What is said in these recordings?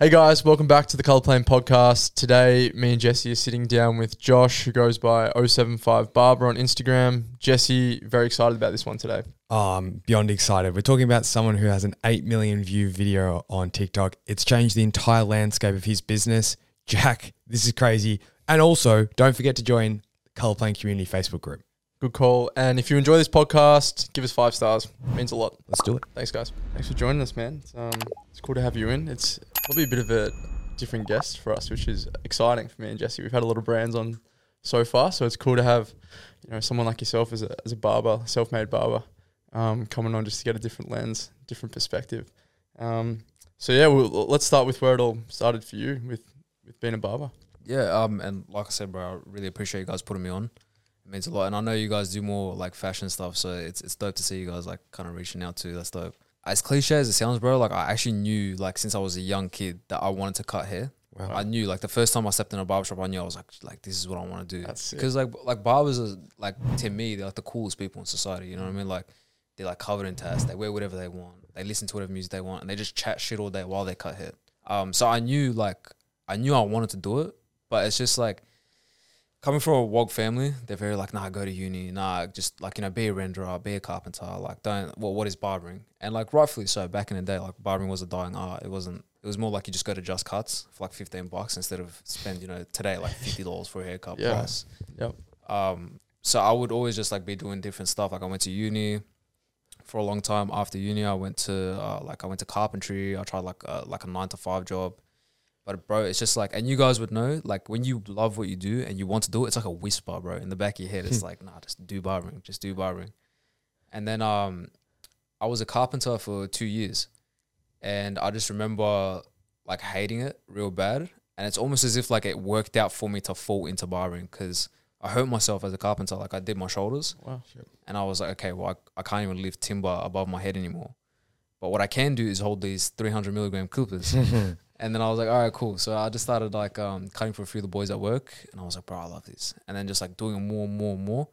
Hey guys, welcome back to the Colour Plane podcast. Today, me and Jesse are sitting down with Josh, who goes by 075 Barber on Instagram. Jesse, very excited about this one today. I'm beyond excited. We're talking about someone who has an 8 million view video on TikTok. It's changed the entire landscape of his business. Jack, this is crazy. And also, don't forget to join the Colour Plane Community Facebook group. Good call. And if you enjoy this podcast, give us five stars. It means a lot. Let's do it. Thanks, guys. Thanks for joining us, man. It's, um, it's cool to have you in. It's probably a bit of a different guest for us, which is exciting for me and Jesse. We've had a lot of brands on so far, so it's cool to have you know someone like yourself as a as a barber, self-made barber, um, coming on just to get a different lens, different perspective. Um, so yeah, we'll, let's start with where it all started for you with with being a barber. Yeah, um, and like I said, bro, I really appreciate you guys putting me on. It means a lot, and I know you guys do more like fashion stuff, so it's it's dope to see you guys like kind of reaching out to. That's dope. As cliche as it sounds, bro, like I actually knew like since I was a young kid that I wanted to cut hair. Wow. I knew like the first time I stepped in a barbershop, I knew I was like like this is what I want to do. Because like like barbers are like to me they're like the coolest people in society. You know what I mean? Like they're like covered in tats. They wear whatever they want. They listen to whatever music they want, and they just chat shit all day while they cut hair. Um, so I knew like I knew I wanted to do it, but it's just like coming from a Wog family, they're very like, nah, go to uni, nah, just like you know, be a renderer, be a carpenter, like don't. Well, what is barbering? And like rightfully so, back in the day, like barbering was a dying art. It wasn't. It was more like you just go to Just Cuts for like fifteen bucks instead of spend you know today like fifty dollars for a haircut Yeah. plus. Yep. Um, so I would always just like be doing different stuff. Like I went to uni for a long time. After uni, I went to uh, like I went to carpentry. I tried like uh, like a nine to five job. But bro, it's just like, and you guys would know, like when you love what you do and you want to do it, it's like a whisper, bro, in the back of your head. It's like, nah, just do barbering, just do barbering. And then um, I was a carpenter for two years, and I just remember like hating it real bad. And it's almost as if like it worked out for me to fall into barbering because I hurt myself as a carpenter. Like I did my shoulders, Wow. and I was like, okay, well, I, I can't even lift timber above my head anymore. But what I can do is hold these 300 milligram clippers. and then I was like, all right, cool. So I just started like um, cutting for a few of the boys at work. And I was like, bro, I love this. And then just like doing it more and more and more.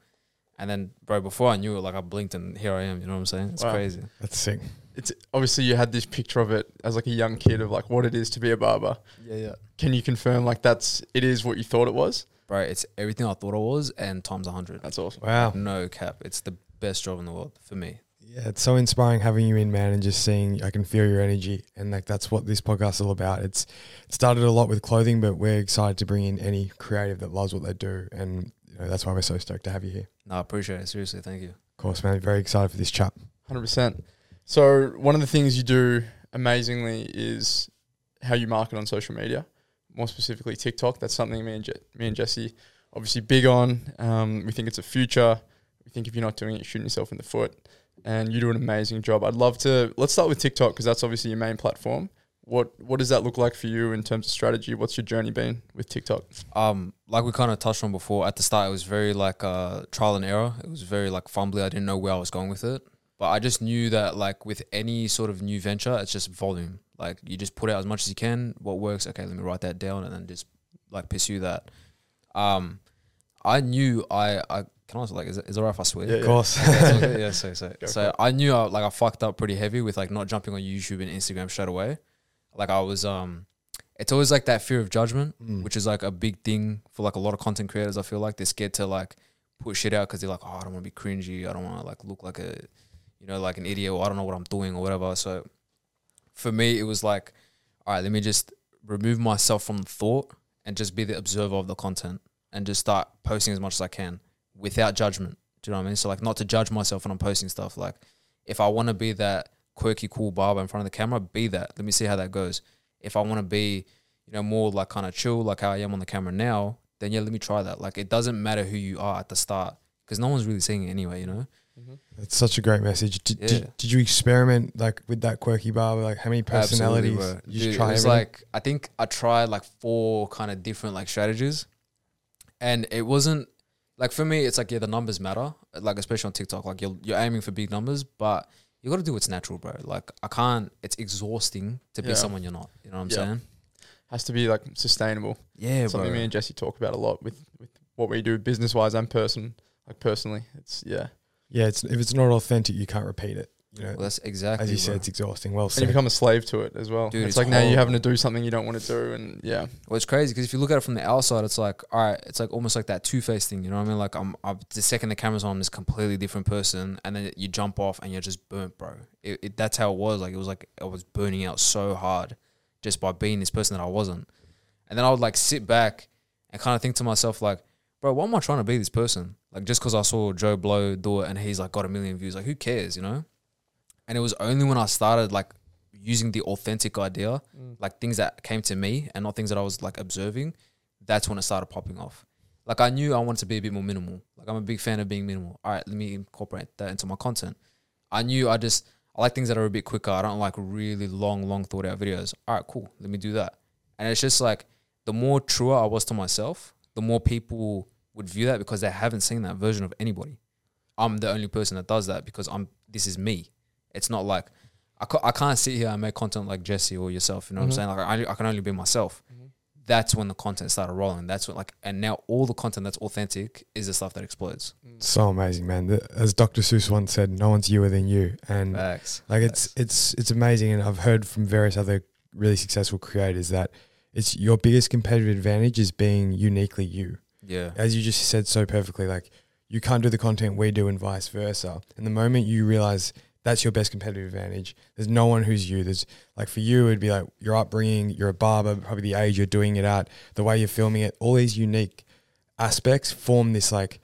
And then, bro, before I knew it, like I blinked and here I am. You know what I'm saying? It's Wow. crazy. That's sick. It's obviously you had this picture of it as like a young kid of like what it is to be a barber. Yeah, yeah. Can you confirm like that's it is what you thought it was? Bro, it's everything I thought it was and times 100. That's awesome. Wow. No cap. It's the best job in the world for me. Yeah, it's so inspiring having you in, man, and just seeing I can feel your energy, and like that's what this podcast is all about. It's it started a lot with clothing, but we're excited to bring in any creative that loves what they do, and you know that's why we're so stoked to have you here. No, I appreciate it. Seriously. Thank you. Of course, man, very excited for this chat. Hundred percent. So one of the things you do amazingly is how you market on social media, more specifically TikTok. That's something me and Je- me and Jesse obviously big on. Um, we think it's a future. We think if you're not doing it, you're shooting yourself in the foot. And you do an amazing job. I'd love to. Let's start with TikTok because that's obviously your main platform. What What does that look like for you in terms of strategy? What's your journey been with TikTok? Um, like we kind of touched on before, at the start it was very like uh trial and error. It was very like fumbly. I didn't know where I was going with it, but I just knew that like with any sort of new venture, it's just volume. Like you just put out as much as you can. What works? Okay, let me write that down, and then just like pursue that. Um, I knew I I can I also like is it, is it alright if I swear? Yeah, Of course, Okay, it's yeah, so so Go so I knew I, like I fucked up pretty heavy with like not jumping on YouTube and Instagram straight away. Like I was um, it's always like that fear of judgment, Mm. which is like a big thing for like a lot of content creators. I feel like they're scared to like put shit out because they're like, oh, I don't want to be cringy. I don't want to like look like a, you know, like an idiot or I don't know what I'm doing or whatever. So for me, it was like, all right, let me just remove myself from the thought and just be the observer of the content and just start posting as much as I can without judgment. Do you know what I mean? So like not to judge myself when I'm posting stuff. Like if I want to be that quirky, cool barber in front of the camera, be that. Let me see how that goes. If I want to be, you know, more like kind of chill, like how I am on the camera now, then yeah, let me try that. Like it doesn't matter who you are at the start because no one's really seeing it anyway. You know? Mm-hmm. That's such a great message. Did, Yeah. did, did you experiment like with that quirky barber? Like how many personalities? Absolutely, you Dude, try it was everything? like I think I tried like four kind of different like strategies, and it wasn't like for me. It's like yeah, the numbers matter. Like especially on TikTok, like you're you're aiming for big numbers, but you got to do what's natural, bro. Like I can't. It's exhausting to be Yeah. someone you're not. You know what I'm Yeah. saying? Has to be like sustainable. Yeah, Something bro. me and Jesse talk about a lot with with what we do business wise and person like personally. It's yeah. yeah, it's if it's not authentic, you can't repeat it. You know, Well, that's exactly as you bro. said, it's exhausting. Well And you become a slave to it as well. Dude, it's, it's like now you're having to do something you don't want to do, and yeah, Well, it's crazy because if you look at it from the outside, it's like, all right, it's like almost like that two face thing. You know what I mean? Like, I'm, I'm the second the camera's on, I'm this completely different person, and then you jump off and you're just burnt, bro. It, it, that's how it was. Like, it was like I was burning out so hard just by being this person that I wasn't. And then I would like sit back and kind of think to myself, like, bro, why am I trying to be this person? Like, just because I saw Joe Blow do it and he's like got a million views, like, who cares, you know? And it was only when I started like using the authentic idea mm. like things that came to me and not things that I was like observing, that's when it started popping off. Like I knew I wanted to be a bit more minimal. Like I'm a big fan of being minimal. All right, let me incorporate that into my content. I knew I just I like things that are a bit quicker. I don't like really long, long thought out videos. All right, cool. Let me do that. And it's just like the more truer I was to myself, the more people would view that because they haven't seen that version of anybody. I'm the only person that does that because I'm this is me. It's not like I, ca- I can't sit here and make content like Jesse or yourself. You know what I'm mm-hmm. saying? Like I, I can only be myself. Mm-hmm. That's when the content started rolling. That's what like, and now all the content that's authentic is the stuff that explodes. Mm. So amazing, man. The- As Dr. Seuss once said, "No one's youer than you," and Facts. like it's it's it's amazing. And I've heard from various other really successful creators that it's your biggest competitive advantage is being uniquely you. Yeah. as you just said so perfectly, like you can't do the content we do and vice versa. And the moment you realize that's your best competitive advantage, there's no one who's you. There's like for you, it'd be like your upbringing, you're a barber, probably the age you're doing it at, the way you're filming it, all these unique aspects form this like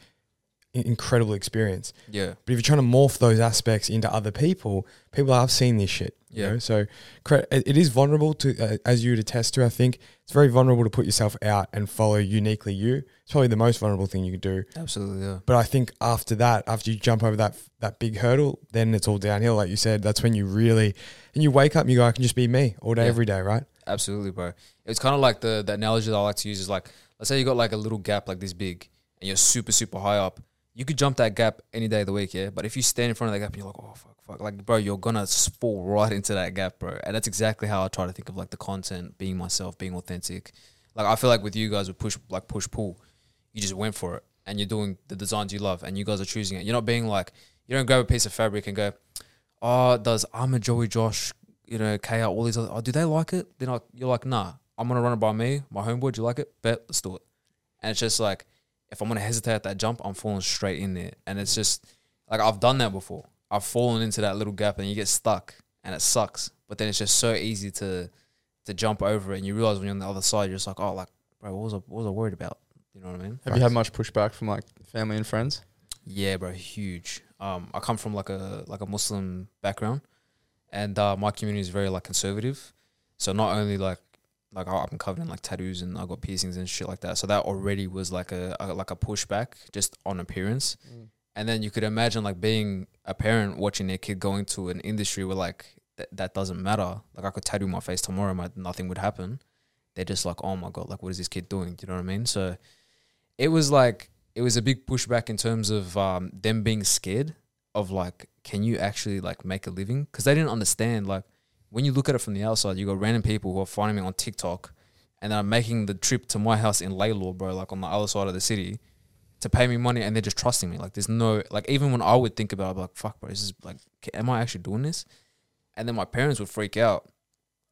incredible experience. Yeah. But if you're trying to morph those aspects into other people, people I've seen this shit. You Yeah. know? So cre- it it is vulnerable to, uh, as you would attest to, I think it's very vulnerable to put yourself out and follow uniquely you. It's probably the most vulnerable thing you could do. Absolutely. Yeah. But I think after that, after you jump over that that big hurdle, then it's all downhill. Like you said, that's when you really, and you wake up and you go, I can just be me all day, Yeah. every day, right? Absolutely, bro. It's kind of like the the analogy that I like to use is like, let's say you got like a little gap like this big, and you're super super high up. You could jump that gap any day of the week, yeah. But if you stand in front of that gap and you're like, oh fuck, fuck, like bro, you're gonna fall right into that gap, bro. And that's exactly how I try to think of like the content, being myself, being authentic. Like I feel like with you guys with push like push pull, you just went for it and you're doing the designs you love and you guys are choosing it. You're not being like you don't grab a piece of fabric and go, oh, does I'm a Joey Josh, you know, KR, all these other, oh, do they like it? Then you're like, nah, I'm gonna run it by me, my homeboy. Do you like it? Bet, let's do it. And it's just like, if I'm gonna hesitate at that jump, I'm falling straight in there. And it's just like I've done that before. I've fallen into that little gap and you get stuck and it sucks. But then it's just so easy to to jump over it and you realize when you're on the other side, you're just like, oh, like, bro, what was I, what was I worried about? You know what I mean? have you had much pushback from like family and friends? Yeah, bro, huge. Um, I come from like a like a Muslim background, and uh, my community is very like conservative. So not only like like I- I'm covered in like tattoos and I got piercings and shit like that. So that already was like a, a like a pushback just on appearance. And then you could imagine like being a parent watching their kid going to an industry where like th- that doesn't matter. Like I could tattoo my face tomorrow, my nothing would happen. They're just like, oh my god, like what is this kid doing? Do you know what I mean? So it was like it was a big pushback in terms of um, them being scared of like, can you actually like make a living? Because they didn't understand like when you look at it from the outside, you got random people who are finding me on TikTok and are making the trip to my house in Lalor, bro, like on the other side of the city, to pay me money, and they're just trusting me. Like, there's no like, even when I would think about, it, I'd be like, fuck, bro, this is like, am I actually doing this? And then my parents would freak out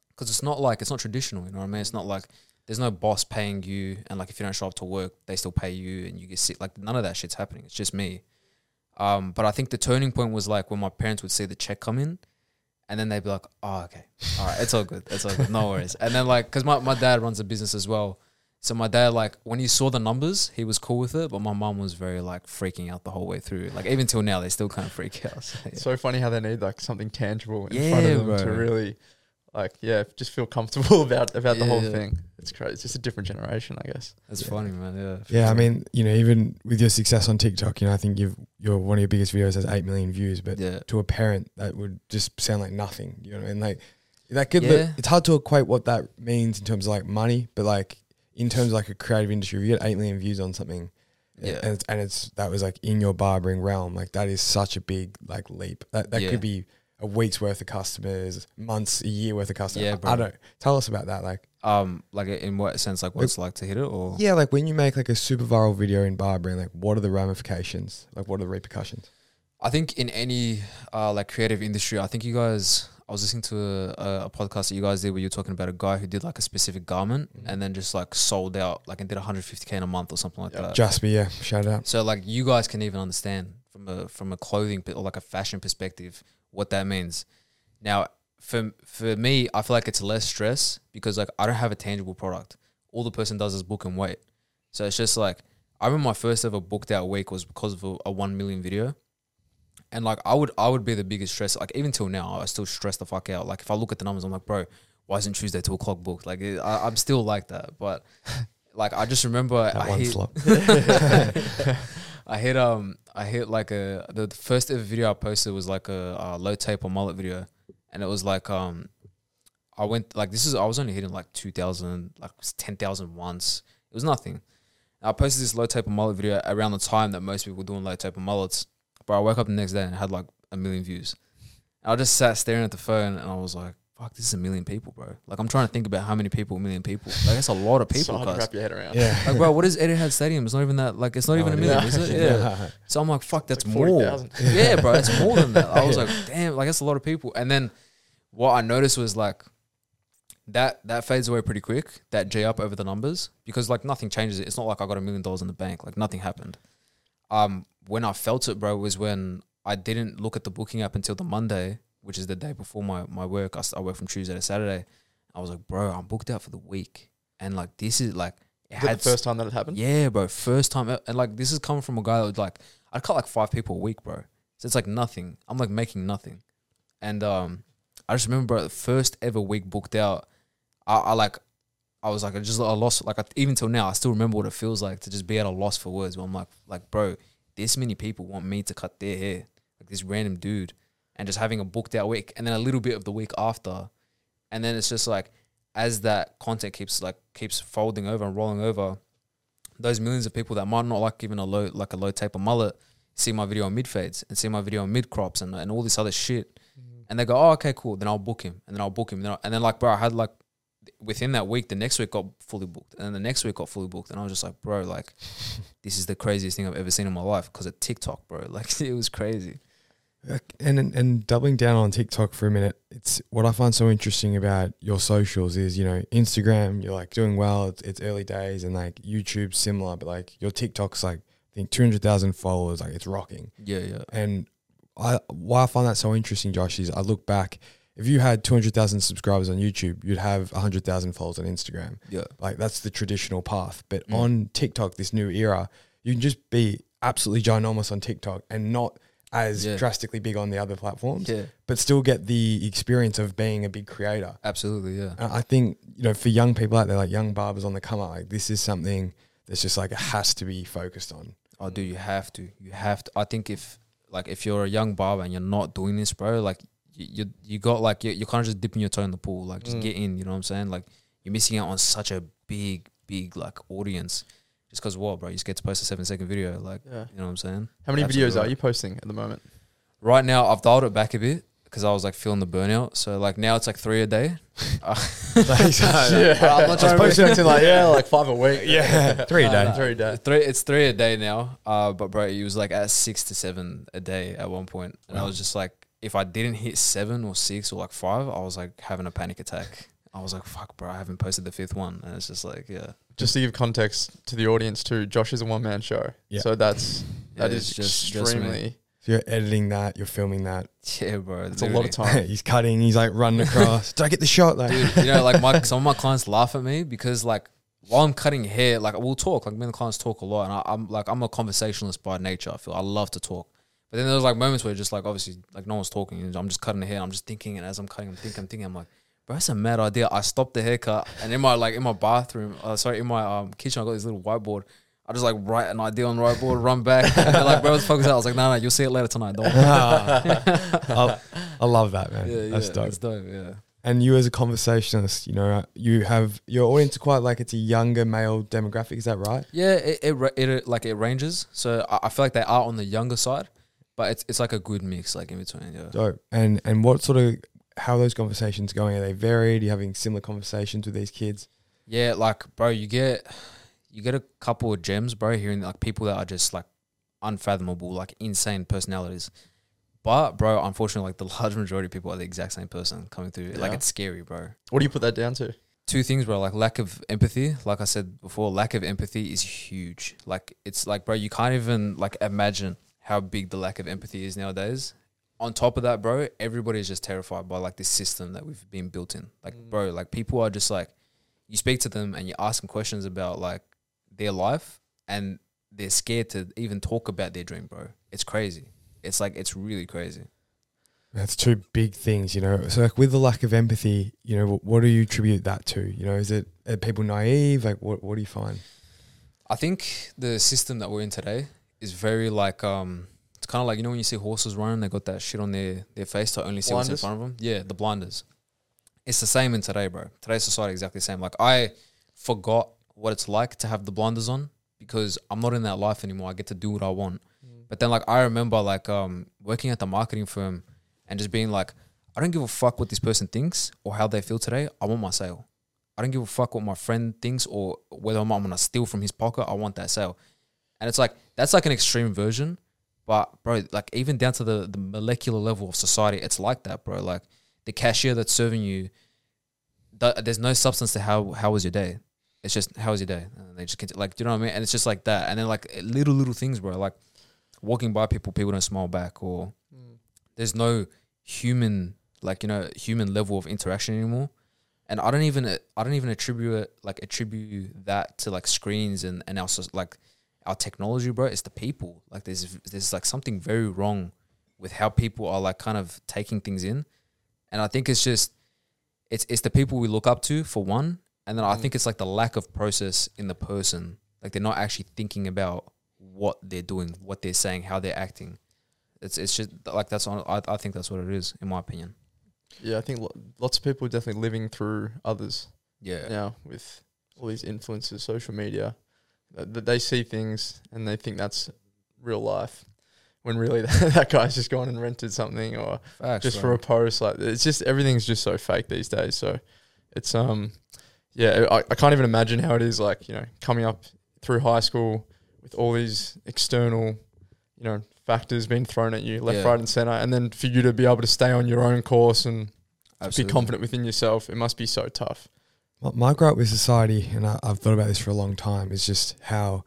because it's not like it's not traditional. You know what I mean? It's not like there's no boss paying you, and like if you don't show up to work, they still pay you, and you get sick. Like none of that shit's happening. It's just me. Um, but I think the turning point was like when my parents would see the check come in, and then they'd be like, "Oh, okay, all right, it's all good, it's all good, no worries." And then like, cause my my dad runs a business as well, so my dad like when he saw the numbers, he was cool with it, but my mom was very like freaking out the whole way through. Like even till now, they still kind of freak out. So, yeah. It's so funny how they need like something tangible in Yeah, front of them bro. to really, like, yeah, just feel comfortable about about the whole Yeah. thing. It's crazy. It's just a different generation, I guess. That's Yeah. funny, man. Yeah. for Yeah, I mean, you know, even with your success on TikTok, you know, I think you've your one of your biggest videos has eight million views, but yeah, to a parent that would just sound like nothing. You know what I mean? Like that could Yeah. it's hard to equate what that means in terms of like money, but like in terms of like a creative industry, if you get eight million views on something, Yeah. and it's, and it's that was like in your barbering realm, like that is such a big like leap. That that Yeah. could be a week's worth of customers, months, a year worth of customers. Yeah, I- bro. I don't tell us about that. Like Um, like in what sense? Like what it's like to hit it, or yeah, like when you make like a super viral video in barbering, like what are the ramifications? Like what are the repercussions? I think in any uh, like creative industry, I think you guys. I was listening to a, a podcast that you guys did where you're talking about a guy who did like a specific garment and then just like sold out, like and did 150k in a month or something like Yeah. that. Jasper, yeah, shout out. So like you guys can even understand from a from a clothing or like a fashion perspective what that means. Now for for me, I feel like it's less stress because like I don't have a tangible product. All the person does is book and wait. So it's just like I remember my first ever booked out week was because of a, a one million video. And like I would I would be the biggest stress. Like even till now, I still stress the fuck out. Like if I look at the numbers, I'm like, bro, why isn't Tuesday two o'clock booked? Like it, I, I'm still like that. But like I just remember That I one hit, slot. I hit um I hit like a the the first ever video I posted was like a, uh low taper mullet video, and it was like um I went like this is I was only hitting like two thousand like ten thousand once. It was nothing. I posted this low taper mullet video around the time that most people were doing low taper mullets, but I woke up the next day and had like a million views. I just sat staring at the phone and I was like, "Fuck, this is a million people, bro." Like I'm trying to think about how many people, a million people. Like that's a lot of so people. hard to wrap your head around. Yeah. Like, bro, what is Etihad Stadium? It's not even that. Like, it's not even a million, yeah. is it? Yeah. So I'm like, fuck, that's like more. 40,000. Yeah, bro, it's more than that. I was Yeah. like, damn, like that's a lot of people. And then what I noticed was like that that fades away pretty quick. That J up over the numbers because like nothing changes it. It's not like I got a million dollars in the bank. Like nothing happened. Um, when I felt it, bro, was when I didn't look at the booking app until the Monday, which is the day before my my work. I, I work from Tuesday to Saturday. I was like, bro, I'm booked out for the week, and like this is like it Is had the first time that it happened? yeah, bro. First time, and like this is coming from a guy that would like I'd cut like five people a week, bro. So it's like nothing. I'm like making nothing, and um, I just remember bro, the first ever week booked out. I, I like, I was like, I just I lost like I, even till now I still remember what it feels like to just be at a loss for words. Where I'm like, like bro, this many people want me to cut their hair, like this random dude, and just having a booked that week, and then a little bit of the week after, and then it's just like as that content keeps like keeps folding over and rolling over, those millions of people that might not like even a low like a low taper mullet see my video on mid fades and see my video on mid crops and, and all this other shit, mm-hmm. and they go, oh okay cool, then I'll book him, and then I'll book him, and then, and then like bro, I had like within that week, the next week got fully booked, and then the next week got fully booked, and I was just like, bro, like this is the craziest thing I've ever seen in my life because of TikTok, bro. Like it was crazy. And, and and doubling down on TikTok for a minute, it's what I find so interesting about your socials is you know Instagram, you're like doing well, it's, it's early days, and like YouTube similar, but like your TikTok's like I think two hundred thousand followers, like it's rocking. Yeah, yeah, And I why I find that so interesting, Josh, is I look back. If you had two hundred thousand subscribers on YouTube, you'd have hundred thousand followers on Instagram. yeah, Like that's the traditional path. But Mm. on TikTok, this new era, you can just be absolutely ginormous on TikTok and not as Yeah. drastically big on the other platforms, yeah, but still get the experience of being a big creator. absolutely, yeah. And I think, you know, for young people out there, like young barbers on the come up, like this is something that's just like it has to be focused on. Oh, dude, you have to. You have to. I think if like if you're a young barber and you're not doing this, bro, like you you, you got like you you're kind of just dipping your toe in the pool. Like just Mm. get in. You know what I'm saying? Like you're missing out on such a big big like audience. Just because what, bro? You just get to post a seven second video. Like Yeah. you know what I'm saying? How many Absolutely videos are you posting at the moment? Right now, I've dialed it back a bit because I was like feeling the burnout. So like now it's like three a day. Uh, yeah, I'm not to posting something like yeah, like five a week. Yeah, three a day. nah. Three a day. Three, it's three a day now. Uh, but bro, it was like at six to seven a day at one point, and I was just like, if I didn't hit seven or six or like five, I was like having a panic attack. I was like, fuck, bro, I haven't posted the fifth one, and it's just like, yeah, Just to give context to the audience too, Josh is a one man show. Yeah. So that's that Yeah, is it's just- just extremely So you're editing that, you're filming that. yeah, bro, it's a lot of time. he's cutting, he's like running across. Did I get the shot? Like, dude. You know, like my some of my clients laugh at me because like while I'm cutting hair, like we'll talk. Like me and the clients talk a lot, and I, I'm like I'm a conversationalist by nature. I feel I love to talk. But then there's like moments where just like obviously like no one's talking, and I'm just cutting the hair. I'm just thinking, and as I'm cutting, I'm thinking, I'm thinking, I'm like, bro, that's a mad idea. I stopped the haircut, and in my like in my bathroom, uh, sorry, in my um, kitchen, I got this little whiteboard. I just like write an idea on the whiteboard, run back, and like, bro, what the fuck is that? I was like, no, no, you'll see it later tonight. Don't. worry." I, I love that, man. yeah, yeah, That's dope. That's dope. Yeah. And you as a conversationalist, you know, you have your audience quite like it's a younger male demographic. Is that right? Yeah, it, it, it, like it ranges. So I, I feel like they are on the younger side, but it's it's like a good mix, like in between. Yeah. Dope. And and what sort of how are those conversations going? Are they varied? Are you having similar conversations with these kids? Yeah, like bro, you get you get a couple of gems, bro, hearing like people that are just like unfathomable, like insane personalities. But bro, unfortunately, like the large majority of people are the exact same person coming through. Like it's scary, bro. What do you put that down to? Two things, bro. Like lack of empathy. Like I said before, lack of empathy is huge. Like it's like, bro, you can't even like imagine how big the lack of empathy is nowadays. On top of that, bro, everybody's just terrified by like this system that we've been built in. Like, Mm. bro, like people are just like, you speak to them and you ask them questions about like their life, and they're scared to even talk about their dream, bro. It's crazy. It's like it's really crazy. That's two big things, you know. So, like, with the lack of empathy, you know, what, what do you attribute that to? You know, is it are people naive? Like, what what do you find? I think the system that we're in today is very like um it's kind of like you know when you see horses running they got that shit on their their face to only see what's in front of them yeah the blinders. It's the same in today bro. Today's society exactly the same. Like I forgot what it's like to have the blinders on because I'm not in that life anymore. I get to do what I want. But then like I remember like um working at the marketing firm and just being like I don't give a fuck what this person thinks or how they feel today. I want my sale. I don't give a fuck what my friend thinks or whether I'm, I'm gonna steal from his pocket. I want that sale, and it's like that's like an extreme version, but bro, like even down to the the molecular level of society, it's like that, bro. Like the cashier that's serving you, th- there's no substance to how how was your day. It's just how was your day, and they just continue, like do you know what I mean? And it's just like that, and then like little little things, bro. Like walking by people, people don't smile back, or mm. there's no human like you know human level of interaction anymore and i don't even i don't even attribute it like attribute that to like screens and and soc- like our technology bro it's the people. Like there's there's like something very wrong with how people are like kind of taking things in. And i think it's just it's it's the people we look up to for one. And then i Mm. think it's like the lack of process in the person. Like they're not actually thinking about what they're doing what they're saying how they're acting. It's it's just like that's on I, I think that's what it is in my opinion. Yeah, I think lo- lots of people are definitely living through others yeah. now with all these influences, social media. That that they see things and they think that's real life, when really that guy's just gone and rented something or Facts, just bro. for a post. Like it's just everything's just so fake these days. So it's um yeah, I, I can't even imagine how it is like you know coming up through high school with all these external you know factors being thrown at you left, Yeah. right, and center, and then for you to be able to stay on your own course and Absolutely. be confident within yourself, it must be so tough. My, my gripe with society, and I, I've thought about this for a long time, is just how,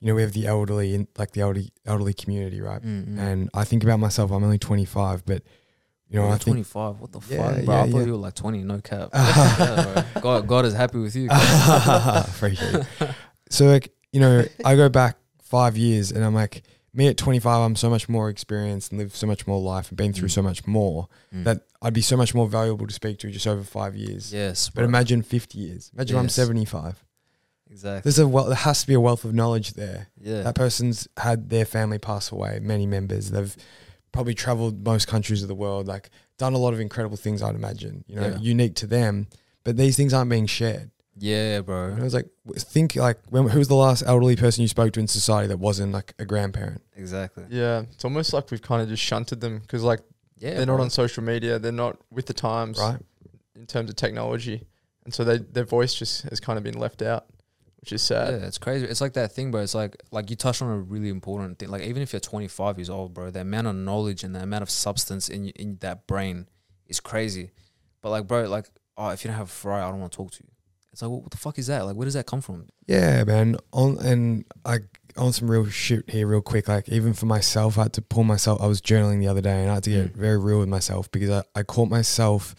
you know, we have the elderly, in, like the elderly elderly community, right? Mm-mm. And I think about myself. I'm only 25, but you know, You're I think 25. What the Yeah, fuck, bro? yeah, I thought you were like 20. No cap. God, God is happy with you. Appreciate. So like, you know, I go back five years and I'm like, me at 25, I'm so much more experienced and lived so much more life and been through Mm. so much more Mm. that I'd be so much more valuable to speak to just over five years. yes, But imagine 50 years. Imagine I'm 75. exactly. There's a well, there has to be a wealth of knowledge there. Yeah, That person's had their family pass away, many members. They've probably traveled most countries of the world, like done a lot of incredible things, I'd imagine, you know, Yeah. unique to them. But these things aren't being shared. Yeah, And I was like, think like, when, who was the last elderly person you spoke to in society that wasn't like a grandparent? Exactly. Yeah, it's almost like we've kind of just shunted them because like Yeah, they're not on social media, they're not with the times Right. in terms of technology, and so they their voice just has kind of been left out, which is sad. Yeah, it's crazy. It's like that thing, bro. It's like like you touched on a really important thing. Like even if you're 25 years old, bro, the amount of knowledge and the amount of substance in in that brain is crazy. But like, bro, like, oh, if you don't have a Ferrari, I don't want to talk to you. It's like, what, what the fuck is that? Like, where does that come from? Yeah, man. On and I on some real shit here, real quick. Like even for myself, I had to pull myself. I was journaling the other day, and I had to get Mm. very real with myself because I, I caught myself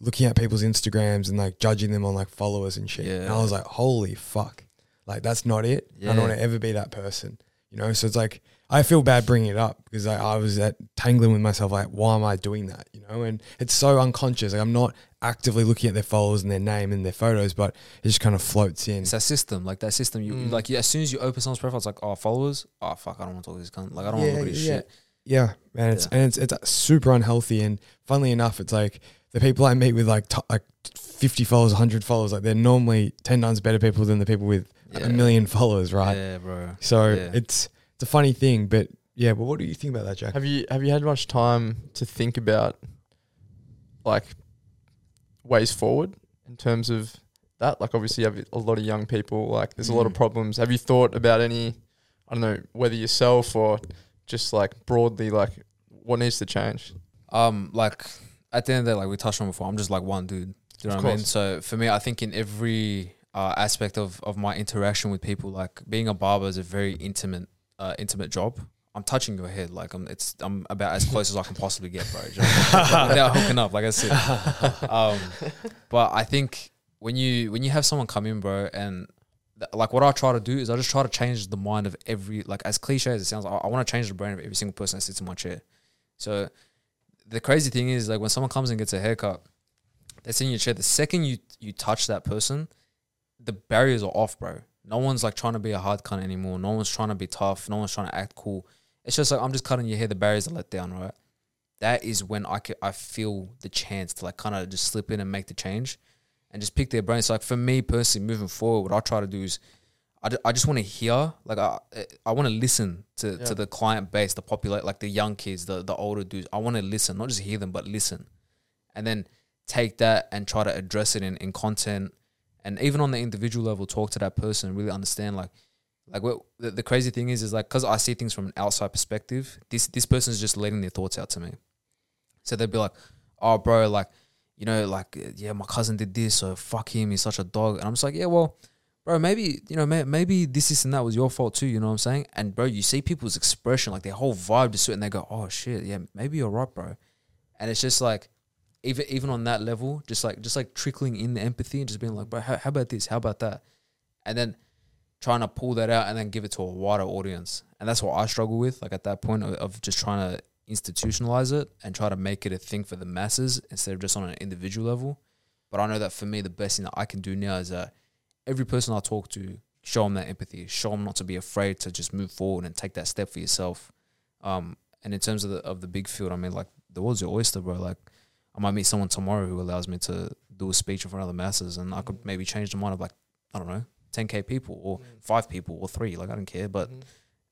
looking at people's Instagrams and like judging them on like followers and shit. Yeah. And I was like, holy fuck, like that's not it. Yeah. I don't want to ever be that person. You know. So it's like I feel bad bringing it up because I, I was at tangling with myself. Like, why am I doing that? You know. And it's so unconscious. Like I'm not actively looking at their followers and their name and their photos, but it just kind of floats in. It's that system, like that system. You Mm. like you, as soon as you open someone's profile, it's like, oh, followers. Oh fuck, I don't want to talk to this cunt. Like I don't want to look at his shit. Yeah, man, it's Yeah. and it's it's super unhealthy. And funnily enough, it's like the people I meet with like t- like fifty followers, hundred followers, like they're normally ten times better people than the people with Yeah. a million followers, right? Yeah, bro. So Yeah. it's it's a funny thing, but yeah. But what do you think about that, Jack? Have you have you had much time to think about like ways forward in terms of that? Like obviously you have a lot of young people, like there's a lot of Mm. problems. Have you thought about any I don't know, whether yourself or just like broadly like what needs to change? Um, like at the end of the day, like we touched on before, I'm just like one dude. Do you know Of what I mean? So for me, I think in every uh, aspect of of my interaction with people, like being a barber is a very intimate, uh, intimate job. I'm touching your head, like I'm. It's I'm about as close as I can possibly get, bro. Without hooking up, like I said. Um, but I think when you when you have someone come in, bro, and like what I try to do is I just try to change the mind of every like as cliche as it sounds, I, I want to change the brain of every single person that sits in my chair. So the crazy thing is like when someone comes and gets a haircut, they sit in your chair. The second you you touch that person, the barriers are off, bro. No one's like trying to be a hard cunt anymore. No one's trying to be tough. No one's trying to act cool. It's just like I'm just cutting your hair. The barriers are let down, right? That is when I could, I feel the chance to like kind of just slip in and make the change, and just pick their brains. So like for me personally, moving forward, what I try to do is, I, I just want to hear, like I I want to listen to, Yeah. to the client base, the populate, like the young kids, the the older dudes. I want to listen, not just hear them, but listen, and then take that and try to address it in, in content and even on the individual level talk to that person and really understand like like what the, the crazy thing is is like because i see things from an outside perspective this this person's just letting their thoughts out to me so they'd be like oh bro like you know like yeah my cousin did this so fuck him he's such a dog and i'm just like yeah well bro maybe you know may, maybe this this and that was your fault too you know what i'm saying and bro you see people's expression like their whole vibe just and they go oh shit yeah maybe you're right bro and it's just like even even on that level, just like just like trickling in the empathy and just being like, bro, how, how about this? How about that? And then trying to pull that out and then give it to a wider audience. And that's what I struggle with, like at that point of, of just trying to institutionalize it and try to make it a thing for the masses instead of just on an individual level. But I know that for me, the best thing that I can do now is that every person I talk to, show them that empathy, show them not to be afraid to just move forward and take that step for yourself. Um, and in terms of the of the big field, I mean, like the world's your oyster, bro. Like I might meet someone tomorrow who allows me to do a speech in front of the masses, and I could maybe change the mind of like I don't know, 10k people or five people or three. Like I don't care, but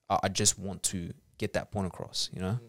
I, I just want to get that point across. You know?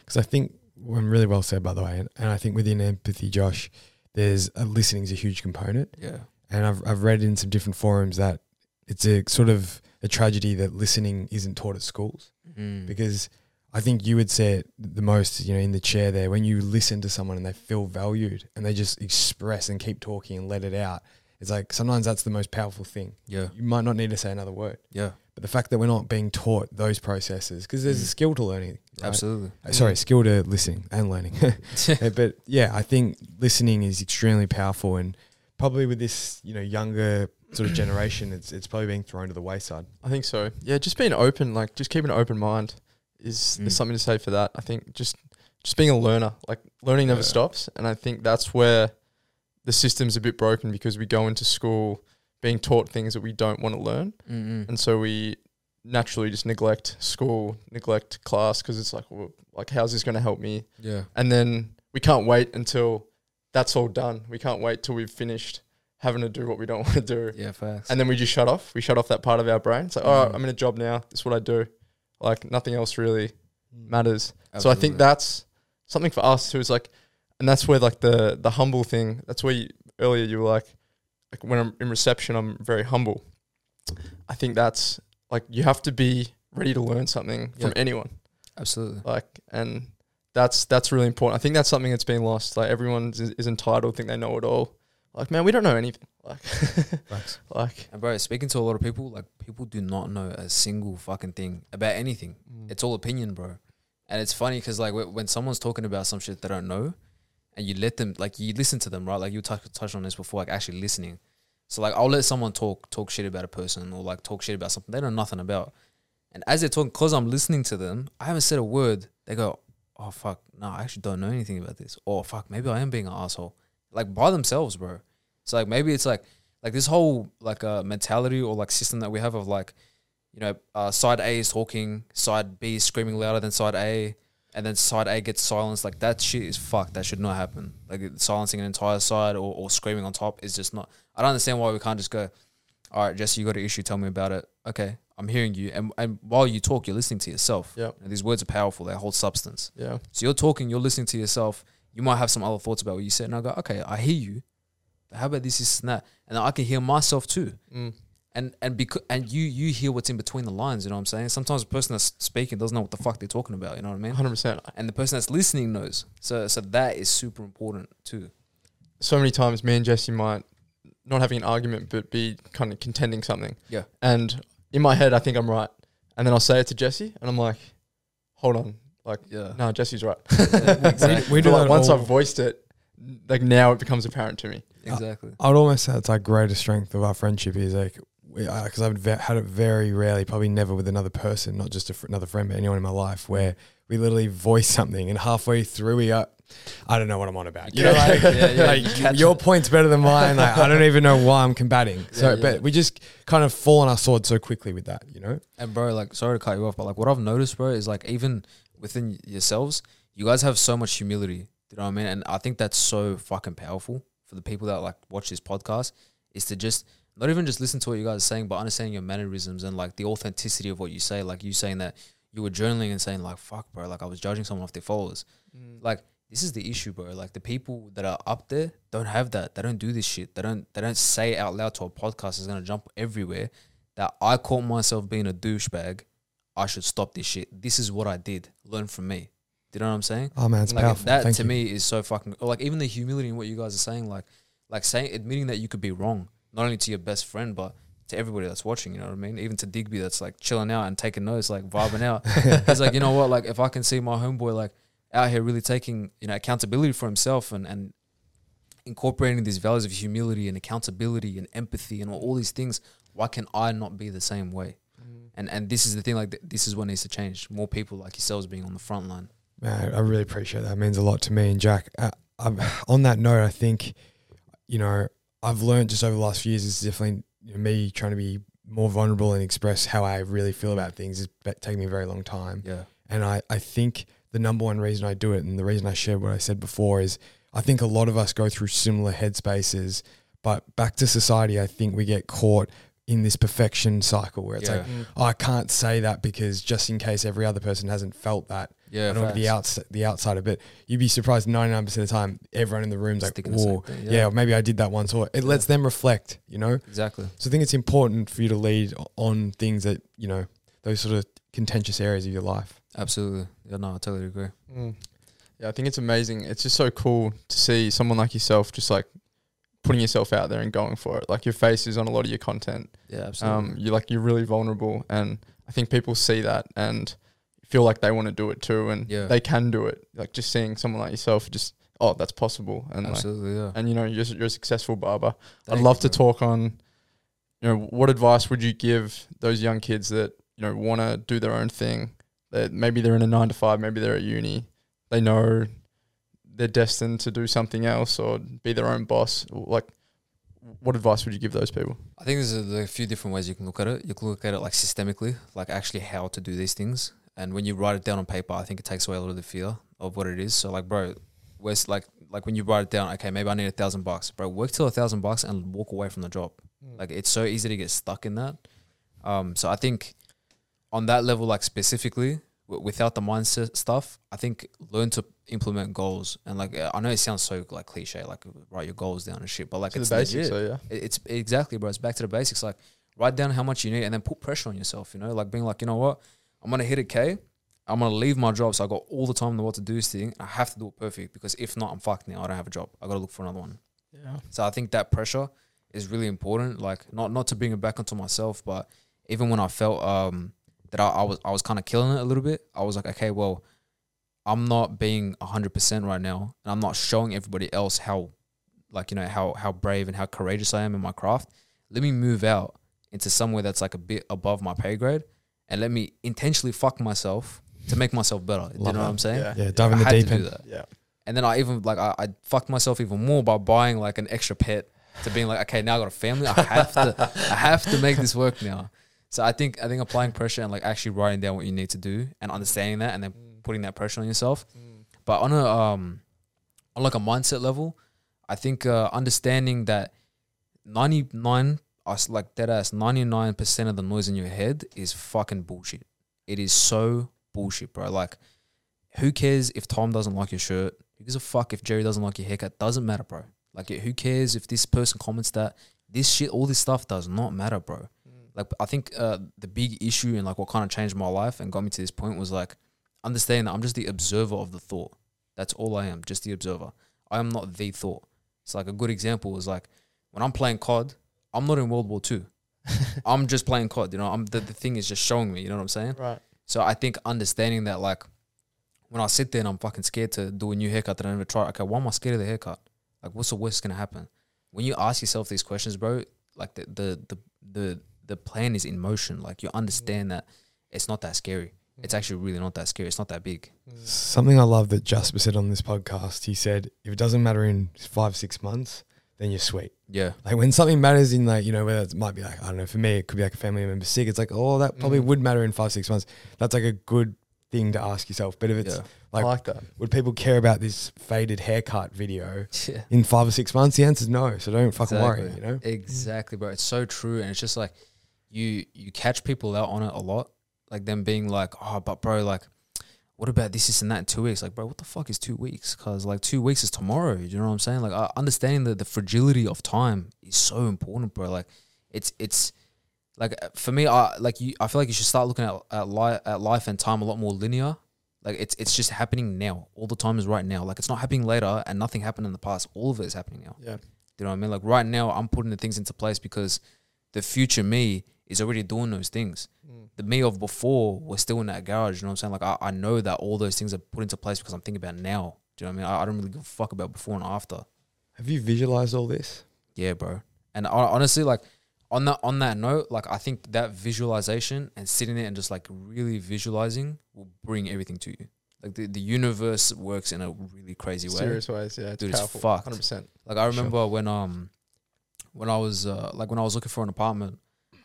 Because I think when really well said, by the way, and, and I think within empathy, Josh, there's uh, listening is a huge component. Yeah. And I've I've read in some different forums that it's a sort of a tragedy that listening isn't taught at schools Mm. because I think you would say it the most, you know, in the chair there when you listen to someone and they feel valued and they just express and keep talking and let it out. It's like sometimes that's the most powerful thing. Yeah. You might not need to say another word, Yeah. but the fact that we're not being taught those processes because there's a Mm. skill to learning. right? Absolutely. Uh, Sorry, skill to listening and learning. Uh, but yeah, I think listening is extremely powerful, and probably with this you know younger sort of generation, it's it's probably being thrown to the wayside. I think so. Yeah, just being open, like just keeping an open mind is Mm. there's something to say for that. I think just just being a learner, like learning never Yeah. stops, and I think that's where the system's a bit broken because we go into school being taught things that we don't want to learn, Mm-mm. and so we naturally just neglect school, neglect class because it's like, well, like how's this going to help me? Yeah. And then we can't wait until that's all done. We can't wait till we've finished having to do what we don't want to do. Yeah. Facts. And then we just shut off. We shut off that part of our brain. It's like, all right, Mhm. I'm in a job now. This is what I do. Like nothing else really matters. So I think that's something for us. Is like, and that's where like the the humble thing. That's where you, earlier you were like, like when I'm in reception, I'm very humble. I think that's like you have to be ready to learn something from anyone. Absolutely. Like, and that's that's really important. I think that's something that's been lost. Like everyone is, is entitled, think they know it all. Like, man, we don't know anything. Like, like And bro, speaking to a lot of people, like people do not know a single fucking thing about anything. Mm. It's all opinion, bro. And it's funny because like wh- when someone's talking about some shit they don't know, and you let them like you listen to them, right? Like you touch touched on this before, like actually listening. So like I'll let someone talk talk shit about a person or like talk shit about something they know nothing about, and as they're talking, cause I'm listening to them, I haven't said a word. They go, "Oh fuck, no, I actually don't know anything about this." Or fuck, maybe I am being an asshole. Like by themselves, bro. So like maybe it's like like this whole like uh mentality or like system that we have of like you know uh, side A is talking, side B is screaming louder than side A, and then side A gets silenced. Like that shit is fucked. That should not happen. Like silencing an entire side or, or screaming on top is just not. I don't understand why we can't just go. All right, Jesse, you got an issue. Tell me about it. Okay, I'm hearing you, and and while you talk, you're listening to yourself. Yep. And these words are powerful. They hold substance. yeah, So you're talking, you're listening to yourself. You might have some other thoughts about what you said, and I go, okay, I hear you. But how about this, and that? And I can hear myself too. mm. And and because and you you hear what's in between the lines. You know what I'm saying? Sometimes the person that's speaking doesn't know what the fuck they're talking about. You know what I mean? Hundred percent. And the person that's listening knows. So so that is super important too. So many times, me and Jesse might not having an argument, but be kind of contending something. Yeah. And in my head, I think I'm right, and then I'll say it to Jesse, and I'm like, "Hold on, like, Yeah. no, Jesse's right." exactly. We But do like that once all- I've voiced it, like now it becomes apparent to me. exactly. I would almost say it's like greatest strength of our friendship is like because uh, I've ve- had it very rarely, probably never with another person, not just a fr- another friend, but anyone in my life, where we literally voice something and halfway through we are, I don't know what I'm on about. You know, like, Yeah, yeah, like, you your it. point's better than mine. Like I don't even know why I'm combating. So, Yeah, yeah. but we just kind of fall on our sword so quickly with that, you know. And bro, like, sorry to cut you off, but like, what I've noticed, bro, is like even within yourselves, you guys have so much humility. Do you know what I mean? And I think that's so fucking powerful for the people that like watch this podcast. Is to just not even just listen to what you guys are saying, but understanding your mannerisms and like the authenticity of what you say. Like you saying that you were journaling and saying like, "Fuck, bro," like I was judging someone off their followers. Mm. Like this is the issue, bro. Like the people that are up there don't have that. They don't do this shit. They don't. They don't say it out loud to a podcast that's gonna jump everywhere. That I caught myself being a douchebag. I should stop this shit. This is what I did. Learn from me. Do you know what I'm saying? Oh man, it's like powerful. that Thank to you. me is so fucking. Or like even the humility in what you guys are saying. Like, like saying admitting that you could be wrong, not only to your best friend but to everybody that's watching. You know what I mean? Even to Digby that's like chilling out and taking notes, like vibing out. He's like, you know what? Like if I can see my homeboy like out here really taking you know accountability for himself and and incorporating these values of humility and accountability and empathy and all, all these things, why can I not be the same way? And and this is the thing. Like th- this is what needs to change. More people like yourselves being on the front line. Man, I really appreciate that. It means a lot to me and Jack. Uh, I'm, on that note, I think, you know, I've learned just over the last few years is definitely you know, me trying to be more vulnerable and express how I really feel about things is taking me a very long time. Yeah. And I, I think the number one reason I do it and the reason I shared what I said before is I think a lot of us go through similar headspaces, but back to society, I think we get caught in this perfection cycle where it's Yeah. like, oh, I can't say that because just in case every other person hasn't felt that. Yeah. I don't want to be facts. outs- the outsider, but you'd be surprised 99% of the time, everyone in the room's like, Thinking the same whoa, yeah. yeah. maybe I did that once. Or it lets them reflect, you know? Exactly. So I think it's important for you to lead on things that, you know, those sort of contentious areas of your life. Absolutely. Yeah. No, I totally agree. Mm. Yeah, I think it's amazing. It's just so cool to see someone like yourself just like putting yourself out there and going for it. Like your face is on a lot of your content. Yeah. Absolutely. Um, you're like you're really vulnerable, and I think people see that and feel like they want to do it too, and Yeah. they can do it. Like just seeing someone like yourself, just oh, that's possible, and like, Absolutely. Yeah. and you know you're, you're a successful barber. I'd love to bro. talk on, you know, what advice would you give those young kids that you know want to do their own thing? That maybe they're in a nine to five, maybe they're at uni, they know they're destined to do something else or be their own boss. Like, what advice would you give those people? I think there's a, a few different ways you can look at it. You can look at it like systemically, like actually how to do these things. And when you write it down on paper, I think it takes away a lot of the fear of what it is. So like, bro, where's like like when you write it down, okay, maybe I need a thousand bucks, bro. Work till a thousand bucks and walk away from the job. Like it's so easy to get stuck in that. Um, so I think on that level, like specifically, w- without the mindset stuff, I think learn to implement goals. And like I know it sounds so like cliche, like write your goals down and shit, but like To it's the basics, so yeah. It- It's exactly, bro. It's back to the basics. Like, write down how much you need and then put pressure on yourself, you know, like being like, you know what? I'm to hit a K. I'm to leave my job. So I got all the time in the world to do this thing. I have to do it perfect because if not, I'm fucked now. I don't have a job. I got to look for another one. Yeah. So I think that pressure is really important. Like, not, not to bring it back onto myself, but even when I felt, um, that I, I was, I was kind of killing it a little bit. I was like, okay, well, I'm not being hundred percent right now, and I'm not showing everybody else how, like you know how how brave and how courageous I am in my craft. Let me move out into somewhere that's like a bit above my pay grade, and let me intentionally fuck myself to make myself better. Love you know that. what I'm saying? Yeah, yeah dive in the deep end. Yeah. And then I even like I, I fucked myself even more by buying like an extra pet to being like, okay, now I got a family. I have to I have to make this work now. So I think I think applying pressure and like actually writing down what you need to do and understanding that and then putting that pressure on yourself. But on a um on like a mindset level, I think uh, understanding that 99 I like that ass. Ninety nine percent of the noise in your head is fucking bullshit. It is so bullshit, bro. Like, who cares if Tom doesn't like your shirt? Who gives a fuck if Jerry doesn't like your haircut? Doesn't matter, bro. Like, who cares if this person comments that? This shit, all this stuff does not matter, bro. Mm. Like, I think uh, the big issue and like what kind of changed my life and got me to this point was like understanding that I'm just the observer of the thought. That's all I am, just the observer. I am not the thought. It's like a good example is like when I'm playing COD I'm not in World War Two. I'm just playing COD. You know, I'm the, the thing is just showing me. You know what I'm saying? Right. So I think understanding that like when I sit there and I'm fucking scared to do a new haircut that I never tried, okay, why am I scared of the haircut? Like what's the worst gonna happen? When you ask yourself these questions, bro, like the the the the, the plan is in motion. Like you understand that it's not that scary. Mm. It's actually really not that scary. It's not that big. Mm. Something I love that Jasper said on this podcast. He said, if it doesn't matter in five, six months, then you're sweet. Yeah. Like when something matters in like, you know, whether it might be like, I don't know, for me, it could be like a family member sick. It's like, oh, that probably Mm. would matter in five, six months. That's like a good thing to ask yourself. But if it's Yeah. like, like that. would people care about this faded haircut video Yeah. in five or six months? The answer is no. So don't fucking worry, you know? Exactly, bro. It's so true, and it's just like you you catch people out on it a lot, like them being like, "Oh, but bro, like, what about this, this, and that in two weeks?" Like, bro, what the fuck is two weeks? Because like two weeks is tomorrow. You know what I'm saying? Like, uh, understanding that the fragility of time is so important, bro. Like, it's it's like uh, for me, I like you. I feel like you should start looking at at, li- at life and time a lot more linear. Like it's it's just happening now. All the time is right now. Like it's not happening later, and nothing happened in the past. All of it is happening now. Yeah. You know what I mean? Like right now, I'm putting the things into place because the future me is already doing those things. Mm. The me of before was still in that garage. You know what I'm saying? Like I, I know that all those things are put into place because I'm thinking about now. Do you know what I mean? I, I don't really give a fuck about before and after. Have you visualized all this? Yeah, bro. And hon- honestly, like on that on that note, like I think that visualization and sitting there and just like really visualizing will bring everything to you. Like the, the universe works in a really crazy way. Serious ways, yeah. It's Dude, it's powerful. fucked. Hundred percent. Like I remember when um when I was uh, like when I was looking for an apartment,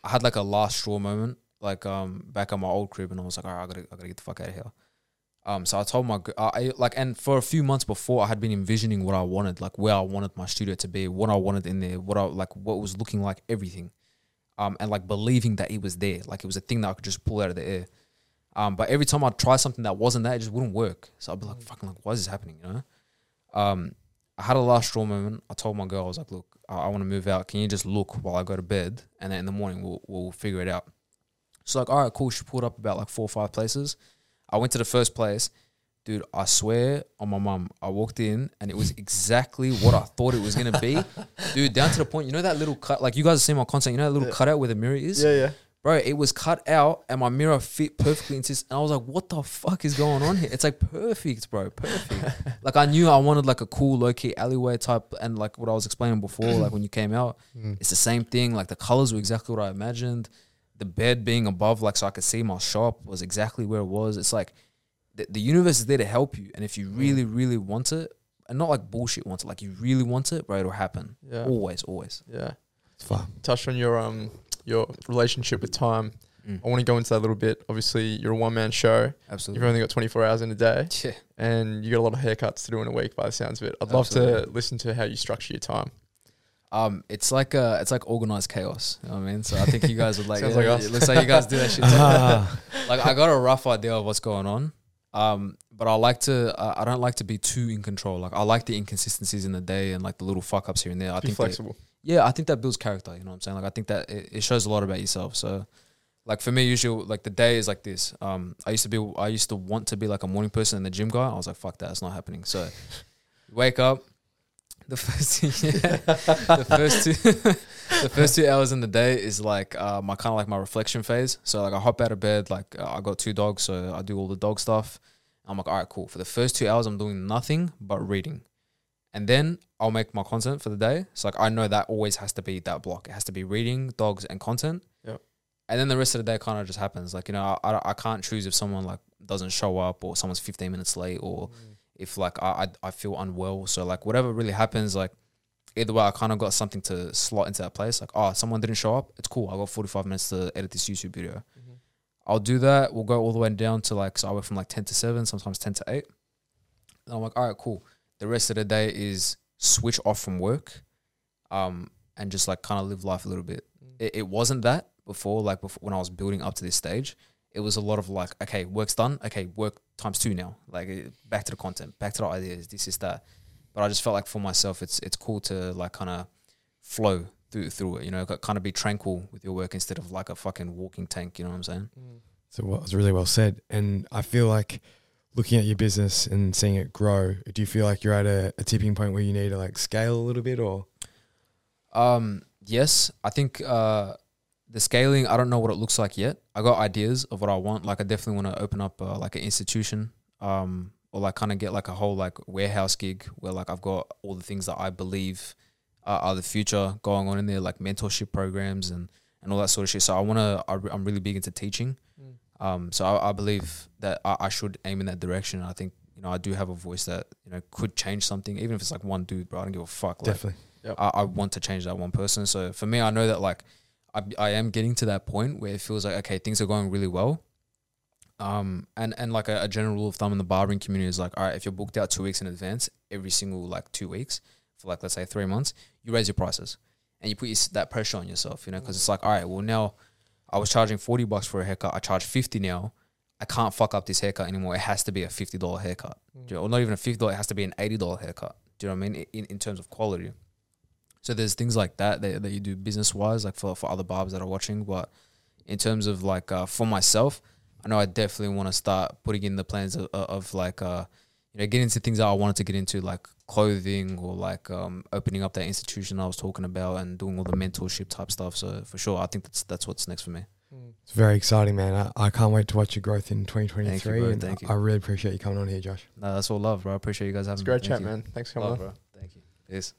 I had like a last straw moment, like um back at my old crib, and I was like, all right, I gotta I gotta get the fuck out of here. Um, so I told my I, like, and for a few months before, I had been envisioning what I wanted, like where I wanted my studio to be, what I wanted in there, what I like, what was looking like, everything, um, and like believing that it was there, like it was a thing that I could just pull out of the air. Um, but every time I'd try something that wasn't that, it just wouldn't work. So I'd be like, fucking, like, why is this happening? You know? Um, I had a last straw moment. I told my girl, I was like, look, I, I want to move out. Can you just look while I go to bed? And then in the morning, we'll, we'll figure it out. She's like, all right, cool. She pulled up about like four or five places. I went to the first place. Dude, I swear on my mum, I walked in and it was exactly what I thought it was going to be. Dude, down to the point, you know that little cut, like you guys have seen my content, you know that little cutout where the mirror is? Yeah, yeah. Bro, it was cut out and my mirror fit perfectly into this. And I was like, what the fuck is going on here? It's like perfect, bro. Perfect. like I knew I wanted like a cool low key alleyway type and like what I was explaining before, like when you came out, Mm. it's the same thing. Like the colors were exactly what I imagined. The bed being above, like so I could see my shop was exactly where it was. It's like the, the universe is there to help you. And if you really, really want it, and not like bullshit want it, like you really want it, bro, it'll happen. Yeah. Always, always. Yeah. It's fun. Touched on your um your relationship with time. Mm. I want to go into that a little bit. Obviously, you're a one man show. Absolutely. You've only got 24 hours in a day, Yeah. and you got a lot of haircuts to do in a week. By the sounds of it, I'd love to listen to how you structure your time. Um, it's like uh, it's like organized chaos. You know what I mean? So I think you guys would like. Sounds yeah, like us. It looks like you guys do that shit. too. Ah, like I got a rough idea of what's going on. Um, but I like to. Uh, I don't like to be too in control. Like I like the inconsistencies in the day and like the little fuck ups here and there. I Be think. Flexible. Yeah, I think that builds character. You know what I'm saying? Like I think that it, it shows a lot about yourself. So, like for me, usually like the day is like this. Um, I used to be. I used to want to be like a morning person and the gym guy. I was like, fuck that, it's not happening. So, wake up. The first, yeah, the first two, the first two hours in the day is like uh, my kind of like my reflection phase. So like I hop out of bed, like uh, I got two dogs, so I do all the dog stuff. I'm like, all right, cool. For the first two hours, I'm doing nothing but reading, and then I'll make my content for the day. So like I know that always has to be that block. It has to be reading, dogs, and content. Yep. And then the rest of the day kind of just happens. Like you know, I, I can't choose if someone like doesn't show up or someone's 15 minutes late or mm. if like I, I I feel unwell. So like whatever really happens, like either way, I kind of got something to slot into that place. Like oh, someone didn't show up. It's cool. I got 45 minutes to edit this YouTube video. Mm-hmm. I'll do that. We'll go all the way down to like so I work from like 10 to 7, sometimes 10 to 8. And I'm like, all right, cool. The rest of the day is switch off from work, um, and just like kind of live life a little bit. It, it wasn't that before, like before when I was building up to this stage. It was a lot of like, okay, work's done. Okay, work times two now. Like back to the content, back to the ideas. This is that. But I just felt like for myself, it's it's cool to like kind of flow through through it. You know, kind of be tranquil with your work instead of like a fucking walking tank. You know what I'm saying? So what was really well said. And I feel like looking at your business and seeing it grow, do you feel like you're at a, a tipping point where you need to like scale a little bit or Um, yes, I think uh, the scaling. I don't know what it looks like yet. I got ideas of what I want. Like, I definitely want to open up uh, like an institution, um, or like kind of get like a whole like warehouse gig where like I've got all the things that I believe are, are the future going on in there, like mentorship programs and and all that sort of shit. So I want to. I'm really big into teaching. Um, so I, I believe that I, I should aim in that direction. I think you know I do have a voice that you know could change something, even if it's like one dude, bro. I don't give a fuck. Like, definitely? I, I want to change that one person. So for me, I know that like I, I am getting to that point where it feels like okay, things are going really well. Um, and and like a, a general rule of thumb in the barbering community is like, all right, if you're booked out two weeks in advance, every single like two weeks for like let's say three months, you raise your prices, and you put your, that pressure on yourself, you know, because it's like, all right, well now, I was charging forty bucks for a haircut, I charge fifty now. I can't fuck up this haircut anymore. It has to be a fifty dollar haircut, Do you know, or not even a fifty dollar. It has to be an eighty dollar haircut. Do you know what I mean? In in terms of quality. So there's things like that that, that you do business wise, like for, for other barbers that are watching. But in terms of like uh, for myself, I know I definitely want to start putting in the plans of, of like uh, you know getting into things that I wanted to get into, like clothing or like um, opening up that institution I was talking about and doing all the mentorship type stuff. So for sure, I think that's that's what's next for me. It's very exciting, man. I, I can't wait to watch your growth in 2023. Thank you, bro. Thank you. I really appreciate you coming on here, Josh. No, that's all love, bro. I appreciate you guys having It's me. great Thank chat, you. man. Thanks for coming Love, on. bro. Thank you. Peace.